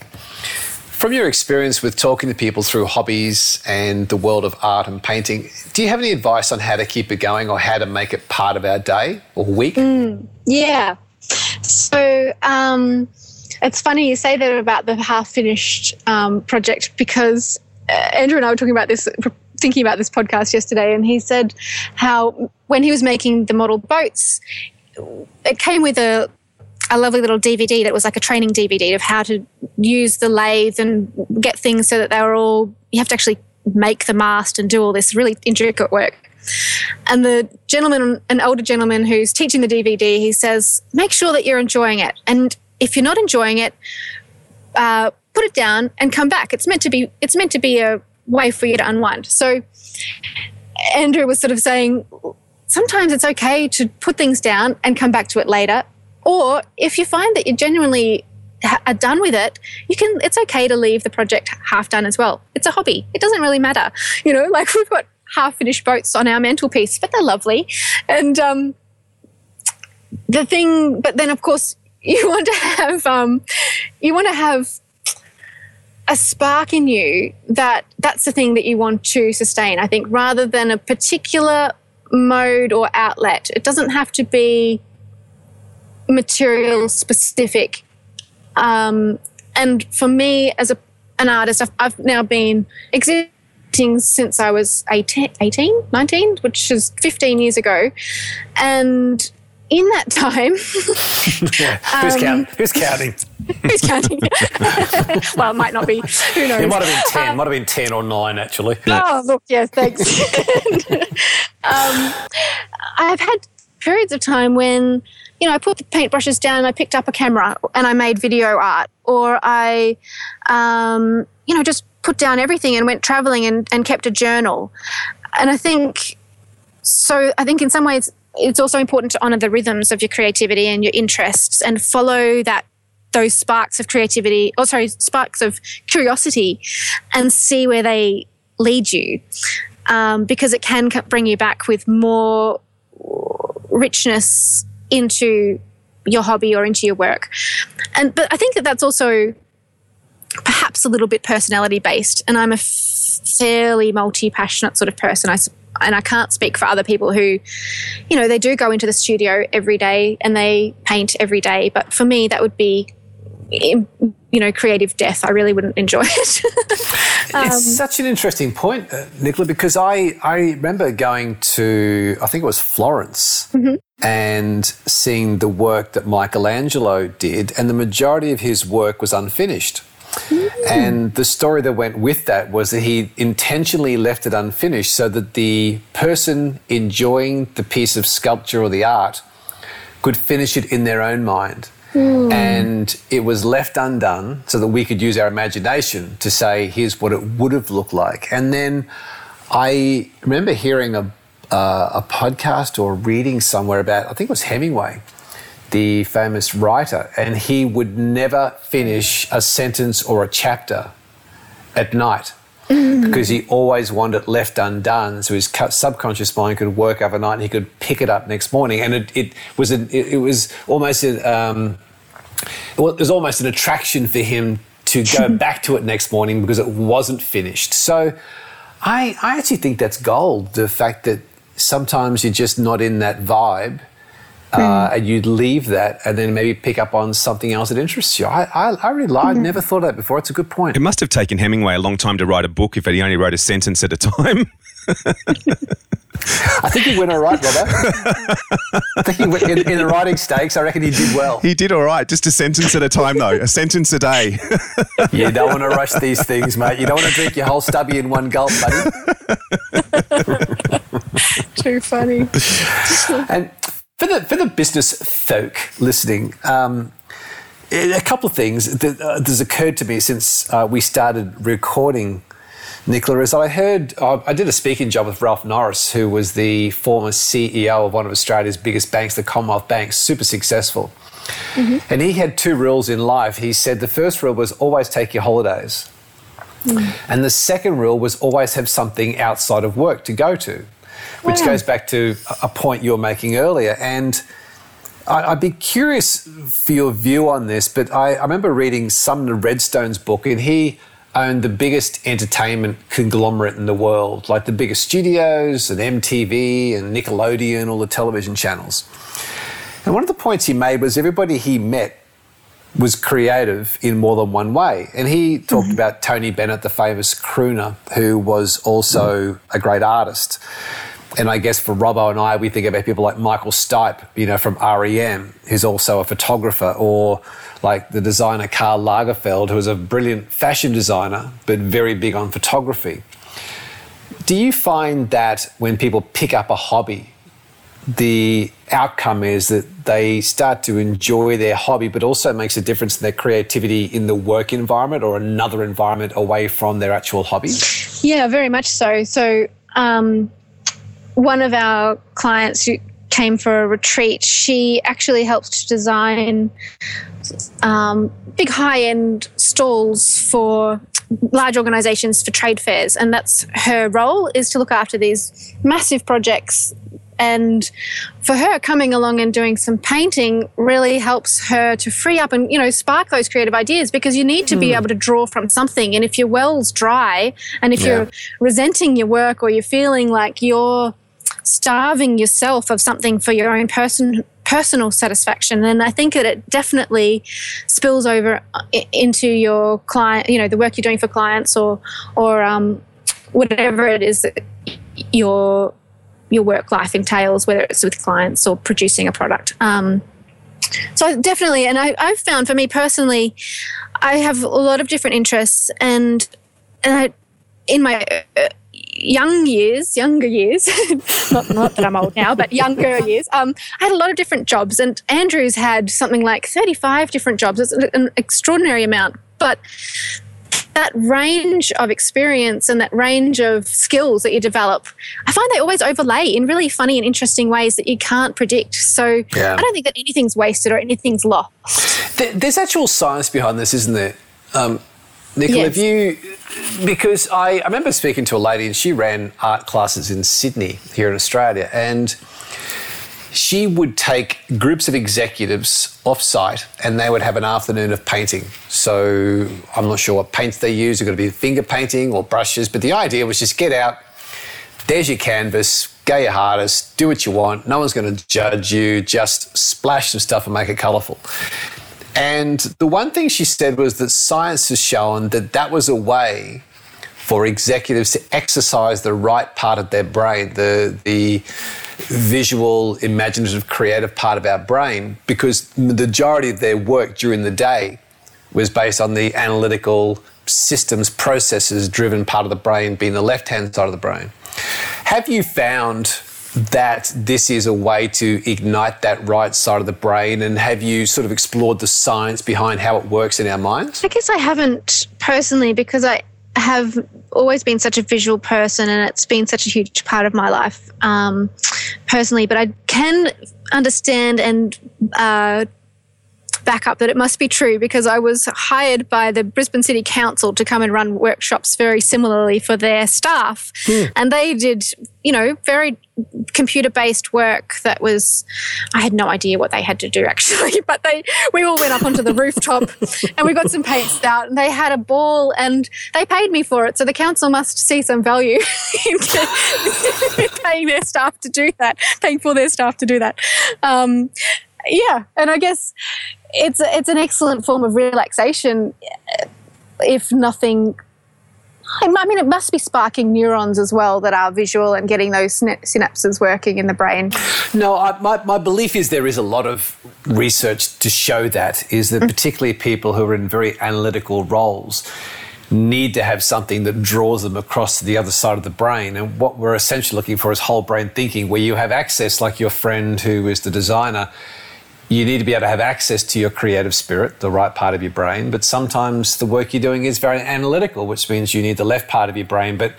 From your experience with talking to people through hobbies and the world of art and painting, do you have any advice on how to keep it going or how to make it part of our day or week? Yeah. So um, it's funny you say that about the half finished um, project because uh, Andrew and I were talking about this, thinking about this podcast yesterday, and he said how when he was making the model boats, it came with a a lovely little DVD that was like a training DVD of how to use the lathe and get things so that they were all, you have to actually make the mast and do all this really intricate work. And the gentleman, an older gentleman who's teaching the DVD, he says, make sure that you're enjoying it. And if you're not enjoying it, uh, put it down and come back. It's meant to be, it's meant to be a way for you to unwind. So Andrew was sort of saying, sometimes it's okay to put things down and come back to it later or if you find that you genuinely are done with it, you can. It's okay to leave the project half done as well. It's a hobby. It doesn't really matter. You know, like we've got half finished boats on our mantelpiece, but they're lovely. And um, the thing, but then of course you want to have um, you want to have a spark in you that that's the thing that you want to sustain. I think rather than a particular mode or outlet, it doesn't have to be material specific. Um, and for me, as a, an artist, I've, I've now been existing since I was 18, 18, 19, which is 15 years ago. And in that time, yeah. Who's, um, count, who's counting? Who's counting? well, it might not be. Who knows? It might have been 10. Um, might have been 10 or 9, actually. Oh, look, yes, thanks. um, I've had periods of time when you know, I put the paintbrushes down and I picked up a camera and I made video art, or I, um, you know, just put down everything and went traveling and, and kept a journal. And I think, so I think in some ways, it's also important to honor the rhythms of your creativity and your interests and follow that those sparks of creativity or sorry sparks of curiosity and see where they lead you um, because it can bring you back with more richness into your hobby or into your work. And but I think that that's also perhaps a little bit personality based. And I'm a fairly multi passionate sort of person. I and I can't speak for other people who, you know, they do go into the studio every day and they paint every day. But for me, that would be you know, creative death. I really wouldn't enjoy it. um, it's such an interesting point, uh, Nicola, because I, I remember going to, I think it was Florence, mm-hmm. and seeing the work that Michelangelo did, and the majority of his work was unfinished. Mm. And the story that went with that was that he intentionally left it unfinished so that the person enjoying the piece of sculpture or the art could finish it in their own mind. Mm. And it was left undone so that we could use our imagination to say, here's what it would have looked like. And then I remember hearing a, uh, a podcast or reading somewhere about, I think it was Hemingway, the famous writer, and he would never finish a sentence or a chapter at night. Mm. Because he always wanted it left undone, so his subconscious mind could work overnight, and he could pick it up next morning. And it, it was a, it, it was almost a, um, it was almost an attraction for him to go back to it next morning because it wasn't finished. So I, I actually think that's gold. The fact that sometimes you're just not in that vibe. Uh, mm. and you'd leave that and then maybe pick up on something else that interests you. I, I, I really like, mm-hmm. never thought of that before. It's a good point. It must have taken Hemingway a long time to write a book if he only wrote a sentence at a time. I think he went all right, Robert. I think he went, in, in, the writing stakes, I reckon he did well. He did all right, just a sentence at a time, though. A sentence a day. you don't want to rush these things, mate. You don't want to drink your whole stubby in one gulp, buddy. Too funny. and for the for the business folk listening, um, a couple of things that uh, has occurred to me since uh, we started recording Nicola, is that I heard, I did a speaking job with Ralph Norris, who was the former CEO of one of Australia's biggest banks, the Commonwealth Bank, super successful. Mm-hmm. And he had two rules in life. He said the first rule was always take your holidays. And the second rule was always have something outside of work to go to, which goes back to a point you were making earlier. And I- I'd be curious for your view on this, but I, I remember reading Sumner Redstone's book, and he owned the biggest entertainment conglomerate in the world, like the biggest studios and MTV and Nickelodeon, all the television channels. And one of the points he made was everybody he met was creative in more than one way. And he mm-hmm. talked about Tony Bennett, the famous crooner, who was also a great artist. And I guess for Robbo and I, we think about people like Michael Stipe, you know, from REM, who's also a photographer, or like the designer Karl Lagerfeld, who is a brilliant fashion designer, but very big on photography. Do you find that when people pick up a hobby, the outcome is that they start to enjoy their hobby, but also makes a difference in their creativity in the work environment or another environment away from their actual hobby? Yeah, very much so. So, um, one of our clients who came for a retreat, she actually helped to design um, big high end stalls for large organizations for trade fairs. And that's her role is to look after these massive projects. And for her, coming along and doing some painting really helps her to free up and, you know, spark those creative ideas because you need to be able to draw from something. And if your well's dry and if Yeah. you're resenting your work or you're feeling like you're starving yourself of something for your own person personal satisfaction. And i think that it definitely spills over into your client you know the work you're doing for clients or or um, whatever it is that your your work life entails whether it's with clients or producing a product. Um, so definitely and I, i've found for me personally i have a lot of different interests and and i in my uh, young years, younger years, not, not that I'm old now, but younger years, um, I had a lot of different jobs. And Andrew's had something like 35 different jobs. It's an- an extraordinary amount. But that range of experience and that range of skills that you develop, I find they always overlay in really funny and interesting ways that you can't predict. So Yeah. I don't think that anything's wasted or anything's lost. There's actual science behind this, isn't there? Um, Nicola, Yes. have you, because I, I remember speaking to a lady and she ran art classes in Sydney here in Australia and she would take groups of executives off site and they would have an afternoon of painting. So I'm not sure what paints they use, it could be finger painting or brushes, but the idea was just get out, there's your canvas, go your hardest, do what you want, no one's going to judge you, just splash some stuff and make it colourful. And the one thing she said was that science has shown that that was a way for executives to exercise the right part of their brain, the the visual, imaginative, creative part of our brain, because the majority of their work during the day was based on the analytical systems, processes driven part of the brain being the left hand side of the brain. Have you found that this is a way to ignite that right side of the brain? And have you sort of explored the science behind how it works in our minds? I guess I haven't personally because I have always been such a visual person and it's been such a huge part of my life um, personally. But I can understand and uh, back up that it must be true because I was hired by the Brisbane City Council to come and run workshops very similarly for their staff. And they did, you know, very computer based work that was, I had no idea what they had to do actually, but they, we all went up onto the rooftop and we got some paints out and they had a ball and they paid me for it. So the council must see some value in paying their staff to do that, paying for their staff to do that. Um, yeah, and I guess it's it's an excellent form of relaxation, if nothing. I mean, it must be sparking neurons as well that are visual and getting those synapses working in the brain. No, I, my, my belief is there is a lot of research to show that, is that mm. particularly people who are in very analytical roles need to have something that draws them across to the other side of the brain. And what we're essentially looking for is whole brain thinking, where you have access, like your friend who is the designer. You need to be able to have access to your creative spirit, the right part of your brain. But sometimes the work you're doing is very analytical, which means you need the left part of your brain. But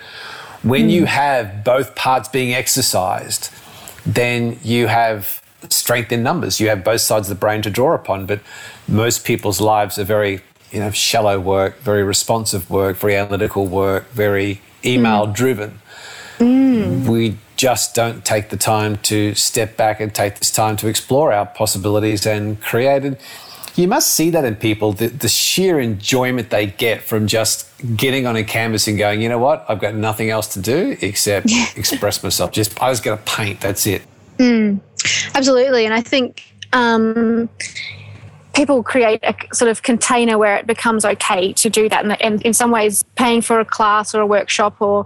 when you hmm. have both parts being exercised, then you have strength in numbers. You have both sides of the brain to draw upon. But most people's lives are very you know shallow work, very responsive work, very analytical work, very hmm. email driven. Hmm. We just don't take the time to step back and take this time to explore our possibilities and create it. You must see that in people, the, the sheer enjoyment they get from just getting on a canvas and going, you know what, I've got nothing else to do except express myself. Just I was going to paint. That's it. Absolutely. And I think um, people create a sort of container where it becomes okay to do that. And, in some ways, paying for a class or a workshop or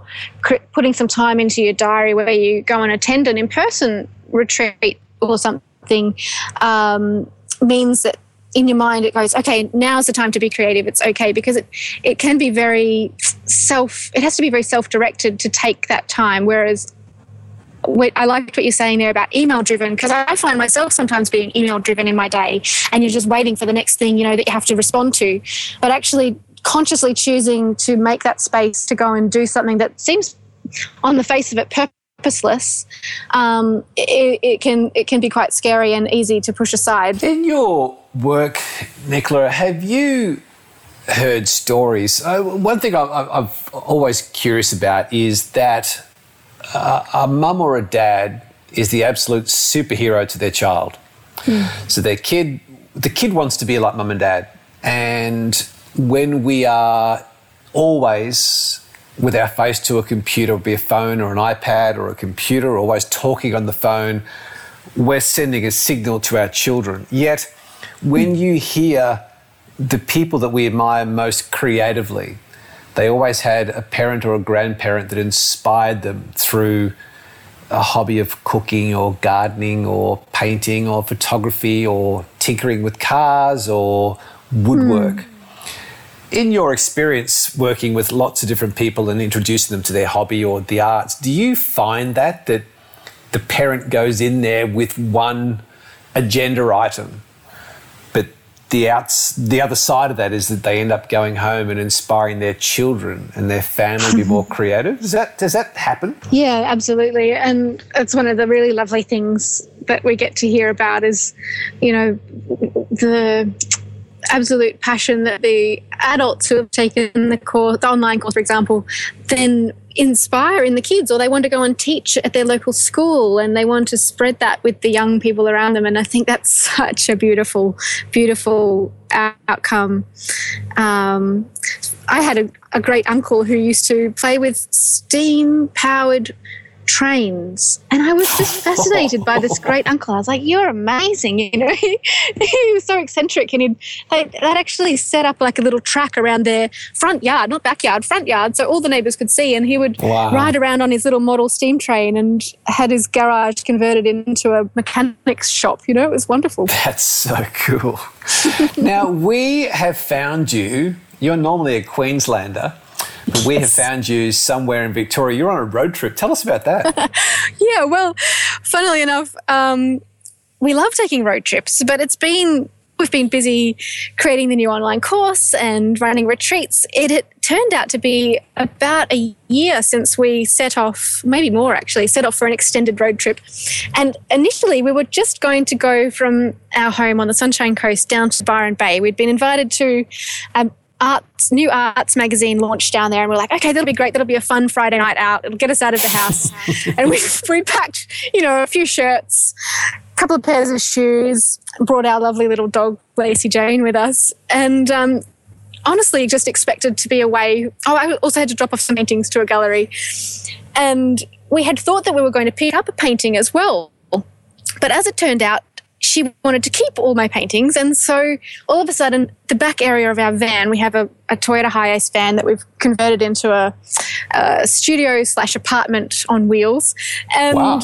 putting some time into your diary where you go and attend an in person retreat or something um, means that in your mind it goes okay now's the time to be creative. It's okay. Because it it can be very self it has to be very self-directed to take that time. Whereas what, I liked what you're saying there about email driven because I find myself sometimes being email driven in my day and you're just waiting for the next thing you know that you have to respond to but actually consciously choosing to make that space to go and do something that seems on the face of it purposeless um, it, it can it can be quite scary and easy to push aside In your work, Nicola, have you heard stories? Uh, one thing I, I'm always curious about is that uh, a mum or a dad is the absolute superhero to their child. So their kid, the kid wants to be like mum and dad, and when we are always with our face to a computer, be a phone or an iPad or a computer, always talking on the phone, we're sending a signal to our children. Yet, when you hear the people that we admire most creatively, they always had a parent or a grandparent that inspired them through a hobby of cooking or gardening or painting or photography or tinkering with cars or woodwork. Hmm. In your experience working with lots of different people and introducing them to their hobby or the arts, do you find that that the parent goes in there with one agenda item, the outs the other side of that is that they end up going home and inspiring their children and their family to be more creative? Does that does that happen? Yeah, absolutely. And it's one of the really lovely things that we get to hear about is, you know, the absolute passion that the adults who have taken the course, the online course, for example, then inspire in the kids, or they want to go and teach at their local school and they want to spread that with the young people around them. And I think that's such a beautiful, beautiful outcome. Um, I had a, a great uncle who used to play with steam powered trains. And i was just fascinated by this great uncle. I was like you're amazing you know? He, he was so eccentric and he'd they, they'd actually set up like a little track around their front yard not backyard front yard so all the neighbors could see. And he would Wow. ride around on his little model steam train and had his garage converted into a mechanics shop you know? It was wonderful. That's so cool. now, we have found you, you're normally a Queenslander, but we have found you somewhere in Victoria. You're on a road trip. Tell us about that. Yeah, well, funnily enough, um, we love taking road trips, but it's been we've been busy creating the new online course and running retreats. It had turned out to be about a year since we set off, maybe more actually, set off for an extended road trip. And initially, we were just going to go from our home on the Sunshine Coast down to Byron Bay. We'd been invited to um, arts new arts magazine launched down there and we're like okay that'll be great. That'll be a fun friday night out. It'll get us out of the house. And we, we packed you know a few shirts a couple of pairs of shoes brought our lovely little dog lacey jane with us. And um, honestly just expected to be away. Oh i also had to drop off some paintings to a gallery. And we had thought that we were going to pick up a painting as well. But as it turned out, she wanted to keep all my paintings. And so all of a sudden, the back area of our van, we have a, a Toyota Hiace van that we've converted into a, a studio slash apartment on wheels. And Wow.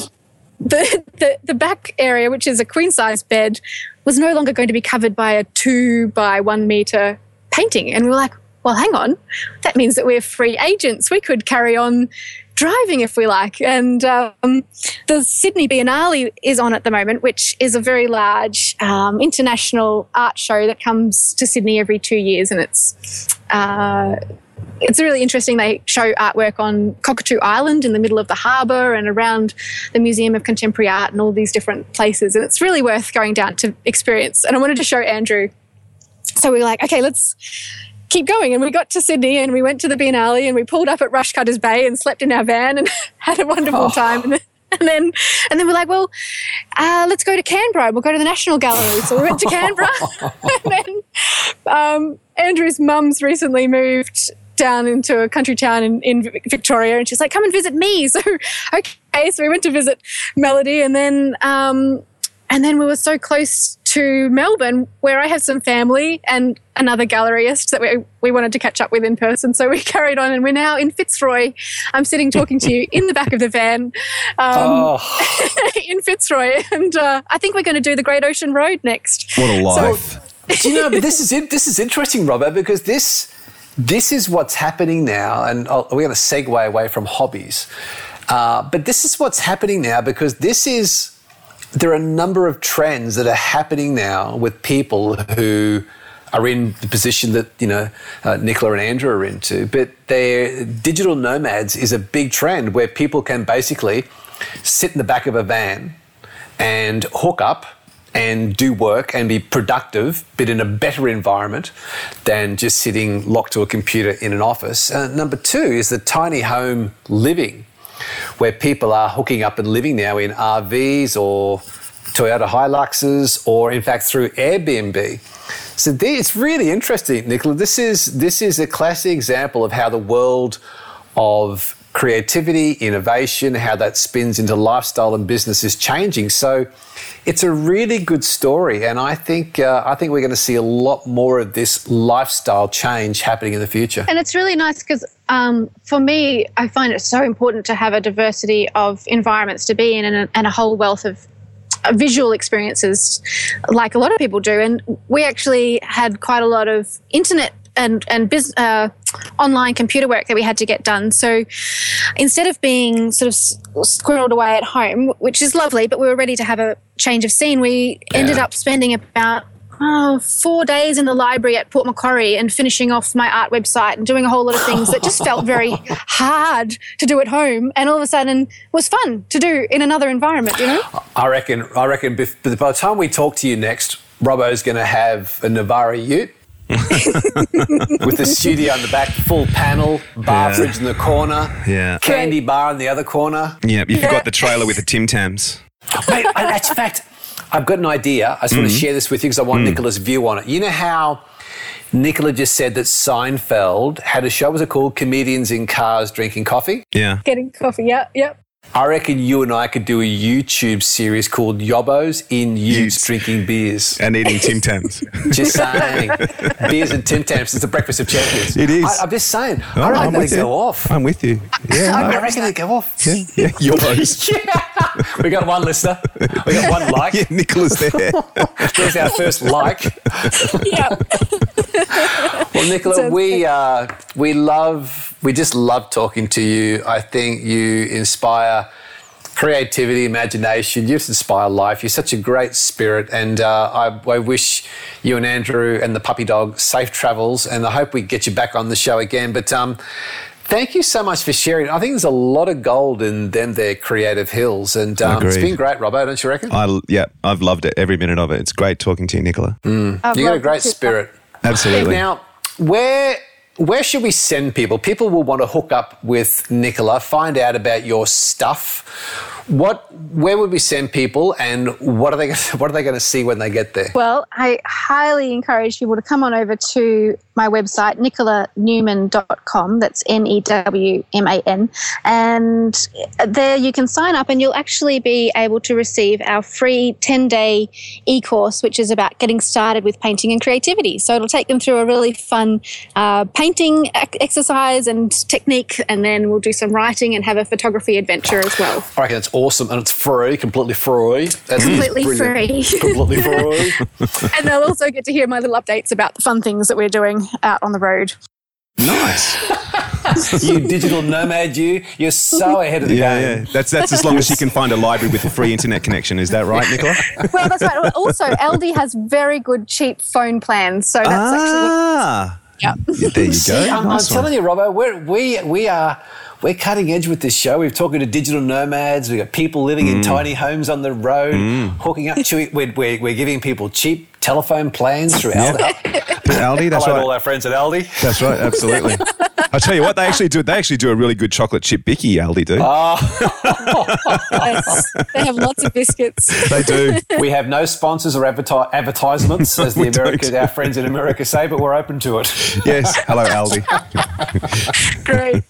the, the, the back area, which is a queen size bed, was no longer going to be covered by a two by one meter painting. And we were like, well, hang on. That means that we're free agents. We could carry on driving if we like. And um, the Sydney Biennale is on at the moment, which is a very large um, international art show that comes to Sydney every two years. And it's. Uh, it's really interesting. They show artwork on Cockatoo Island in the middle of the harbour and around the Museum of Contemporary Art and all these different places. And it's really worth going down to experience. And I wanted to show Andrew so we were like, okay, let's keep going. And we got to Sydney and we went to the Biennale and we pulled up at Rushcutters Bay and slept in our van and had a wonderful Oh. time. And then, and then, and then we're like, well, uh, let's go to Canberra. We'll go to the National Gallery. So we went to Canberra. and then um, Andrew's mum's recently moved down into a country town in, in Victoria and she's like, come and visit me. So, okay. So we went to visit Melody and then, um, and then we were so close to Melbourne, where I have some family and another galleryist that we, we wanted to catch up with in person. So we carried on, and we're now in Fitzroy. I'm sitting talking to you in the back of the van um, Oh, in Fitzroy, and uh, I think we're going to do the Great Ocean Road next. What a life. do you know? But this is in, this is interesting, Robert, because this this is what's happening now, and oh, we're going to segue away from hobbies. Uh, but this is what's happening now because this is there are a number of trends that are happening now with people who are in the position that you know uh, Nicola and Andrew are into. But they're digital nomads is a big trend where people can basically sit in the back of a van and hook up and do work and be productive, but in a better environment than just sitting locked to a computer in an office. Uh, number two is the tiny home living, where people are hooking up and living now in RVs or Toyota Hiluxes, or in fact through Airbnb. So it's really interesting, Nicola. This is this is a classic example of how the world of creativity, innovation, how that spins into lifestyle and business is changing. So it's a really good story, and I think uh, I think we're going to see a lot more of this lifestyle change happening in the future. And it's really nice because um, for me, I find it so important to have a diversity of environments to be in and a, and a whole wealth of uh, visual experiences like a lot of people do. And we actually had quite a lot of internet and, and bus uh, online computer work that we had to get done. So instead of being sort of squirreled away at home, which is lovely, but we were ready to have a change of scene, we ended up spending about oh, four days in the library at Port Macquarie and finishing off my art website and doing a whole lot of things that just felt very hard to do at home and all of a sudden was fun to do in another environment, you know? I reckon. I reckon. By the time we talk to you next, Robbo's going to have a Navara Ute. with the studio in the back, full panel, bar Yeah. fridge in the corner, Yeah. candy bar in the other corner. Yeah, you forgot the trailer with the Tim Tams. Mate, I- that's a fact. I've got an idea. I just want to mm-hmm. share this with you because I want mm. Nicola's view on it. You know how Nicola just said that Seinfeld had a show, was it called Comedians in Cars Drinking Coffee? Yeah. Getting coffee, yeah, yep. I reckon you and I could do a YouTube series called Yobos in Utes drinking beers. And eating Tim Tams. Just saying. beers and Tim Tams. It's the breakfast of champions. It is. I, am just saying. Oh, I reckon I'm they go off. I'm with you. Yeah. I reckon they go off. yeah. Yeah. Yours. Yeah. We got one listener. We got one like. Yeah, Nicola's there. There's our first like. Yeah. Well, Nicola, Sounds we uh, we love we just love talking to you. I think you inspire creativity, imagination. You just inspire life. You're such a great spirit, and uh, I, I wish you and Andrew and the puppy dog safe travels. And I hope we get you back on the show again. But um, thank you so much for sharing. I think there's a lot of gold in them. Their creative hills, and um, it's Agreed. been great, Robbo. Don't you reckon? I, yeah, I've loved it, every minute of it. It's great talking to you, Nicola. you got a great spirit. Absolutely. Now, where where should we send people? People will want to hook up with Nicola, find out about your stuff. What where would we send people, and what are they what are they going to see when they get there? Well, I highly encourage people to come on over to my website, nicolanewman.com. That's N E W M A N. And there you can sign up and you'll actually be able to receive our free 10 day e course, which is about getting started with painting and creativity. So it'll take them through a really fun uh, painting ec- exercise and technique, and then we'll do some writing and have a photography adventure as well. I reckon it's awesome, and it's free, completely free. That's Completely brilliant. free. completely free. and they'll also get to hear my little updates about the fun things that we're doing out on the road. nice. you digital nomad, you you're so ahead of the Yeah, game. yeah. That's that's as long as you can find a library with a free internet connection. Is that right, Nicola? Well, that's right. Also, Aldi has very good cheap phone plans, so that's ah, actually yeah. there you See, go. I'm, I'm telling you, Robbo, we're, we we are we're cutting edge with this show. We're talking to digital nomads. We've got people living Mm. in tiny homes on the road, hooking up to it. We're, we're, we're giving people cheap telephone plans through Aldi. Aldi. That's Hello to right. all our friends at Aldi. That's right. Absolutely. I tell you what, they actually do. They actually do a really good chocolate chip bicky. Aldi do. Ah. Yes. they have lots of biscuits. they do. We have no sponsors or adverti- advertisements, as the We our friends in America say, but we're open to it. Yes. Hello, Aldi. Great.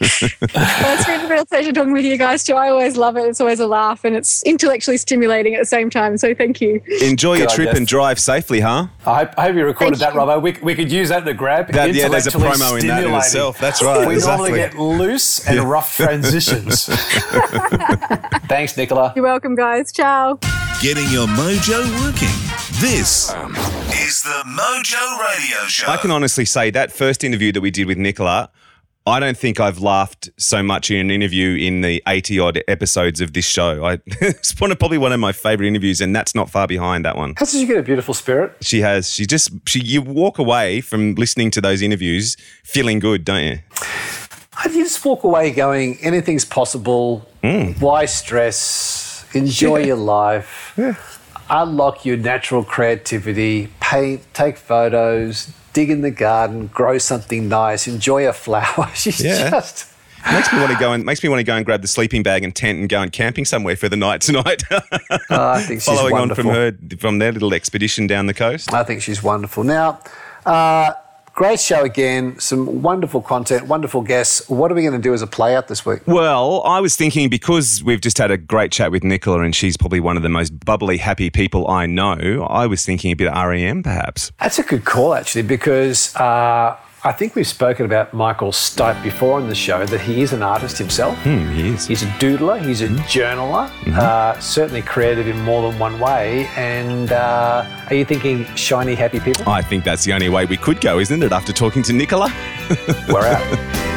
well, it's been a real pleasure talking with you guys too. I always love it. It's always a laugh and it's intellectually stimulating at the same time. So thank you. Enjoy your Good trip and drive safely, huh? I hope, I hope you recorded Thank that, you. Robbo. We, we could use that to grab. That- yeah, there's a promo in that in itself. That's right, We exactly. normally get loose and rough transitions. Thanks, Nicola. You're welcome, guys. Ciao. Getting your mojo working. This is the Mojo Radio Show. I can honestly say that first interview that we did with Nicola, I don't think I've laughed so much in an interview in the 80 odd episodes of this show. I, it's one of, probably one of my favorite interviews, and that's not far behind that one. How did you get a beautiful spirit? She has, she just, she, you walk away from listening to those interviews feeling good, don't you? How do you just walk away going, anything's possible? Mm. Why stress? Enjoy your life. Unlock your natural creativity. Paint, take photos, dig in the garden, grow something nice, enjoy a flower. She's Yeah. just. Makes me want to go and makes me want to go and grab the sleeping bag and tent and go and camping somewhere for the night tonight. Oh, I think she's Following on from her from their little expedition down the coast. I think she's wonderful. Now, uh, great show again. Some wonderful content, wonderful guests. What are we going to do as a play out this week? Well, I was thinking because we've just had a great chat with Nicola and she's probably one of the most bubbly, happy people I know. I was thinking a bit of REM perhaps. That's a good call, actually, because uh, I think we've spoken about Michael Stipe before on the show that he is an artist himself. Hmm, he is. He's a doodler, he's a journaler, uh, certainly creative in more than one way. And uh, are you thinking shiny, happy people? I think that's the only way we could go, isn't it? After talking to Nicola. We're out.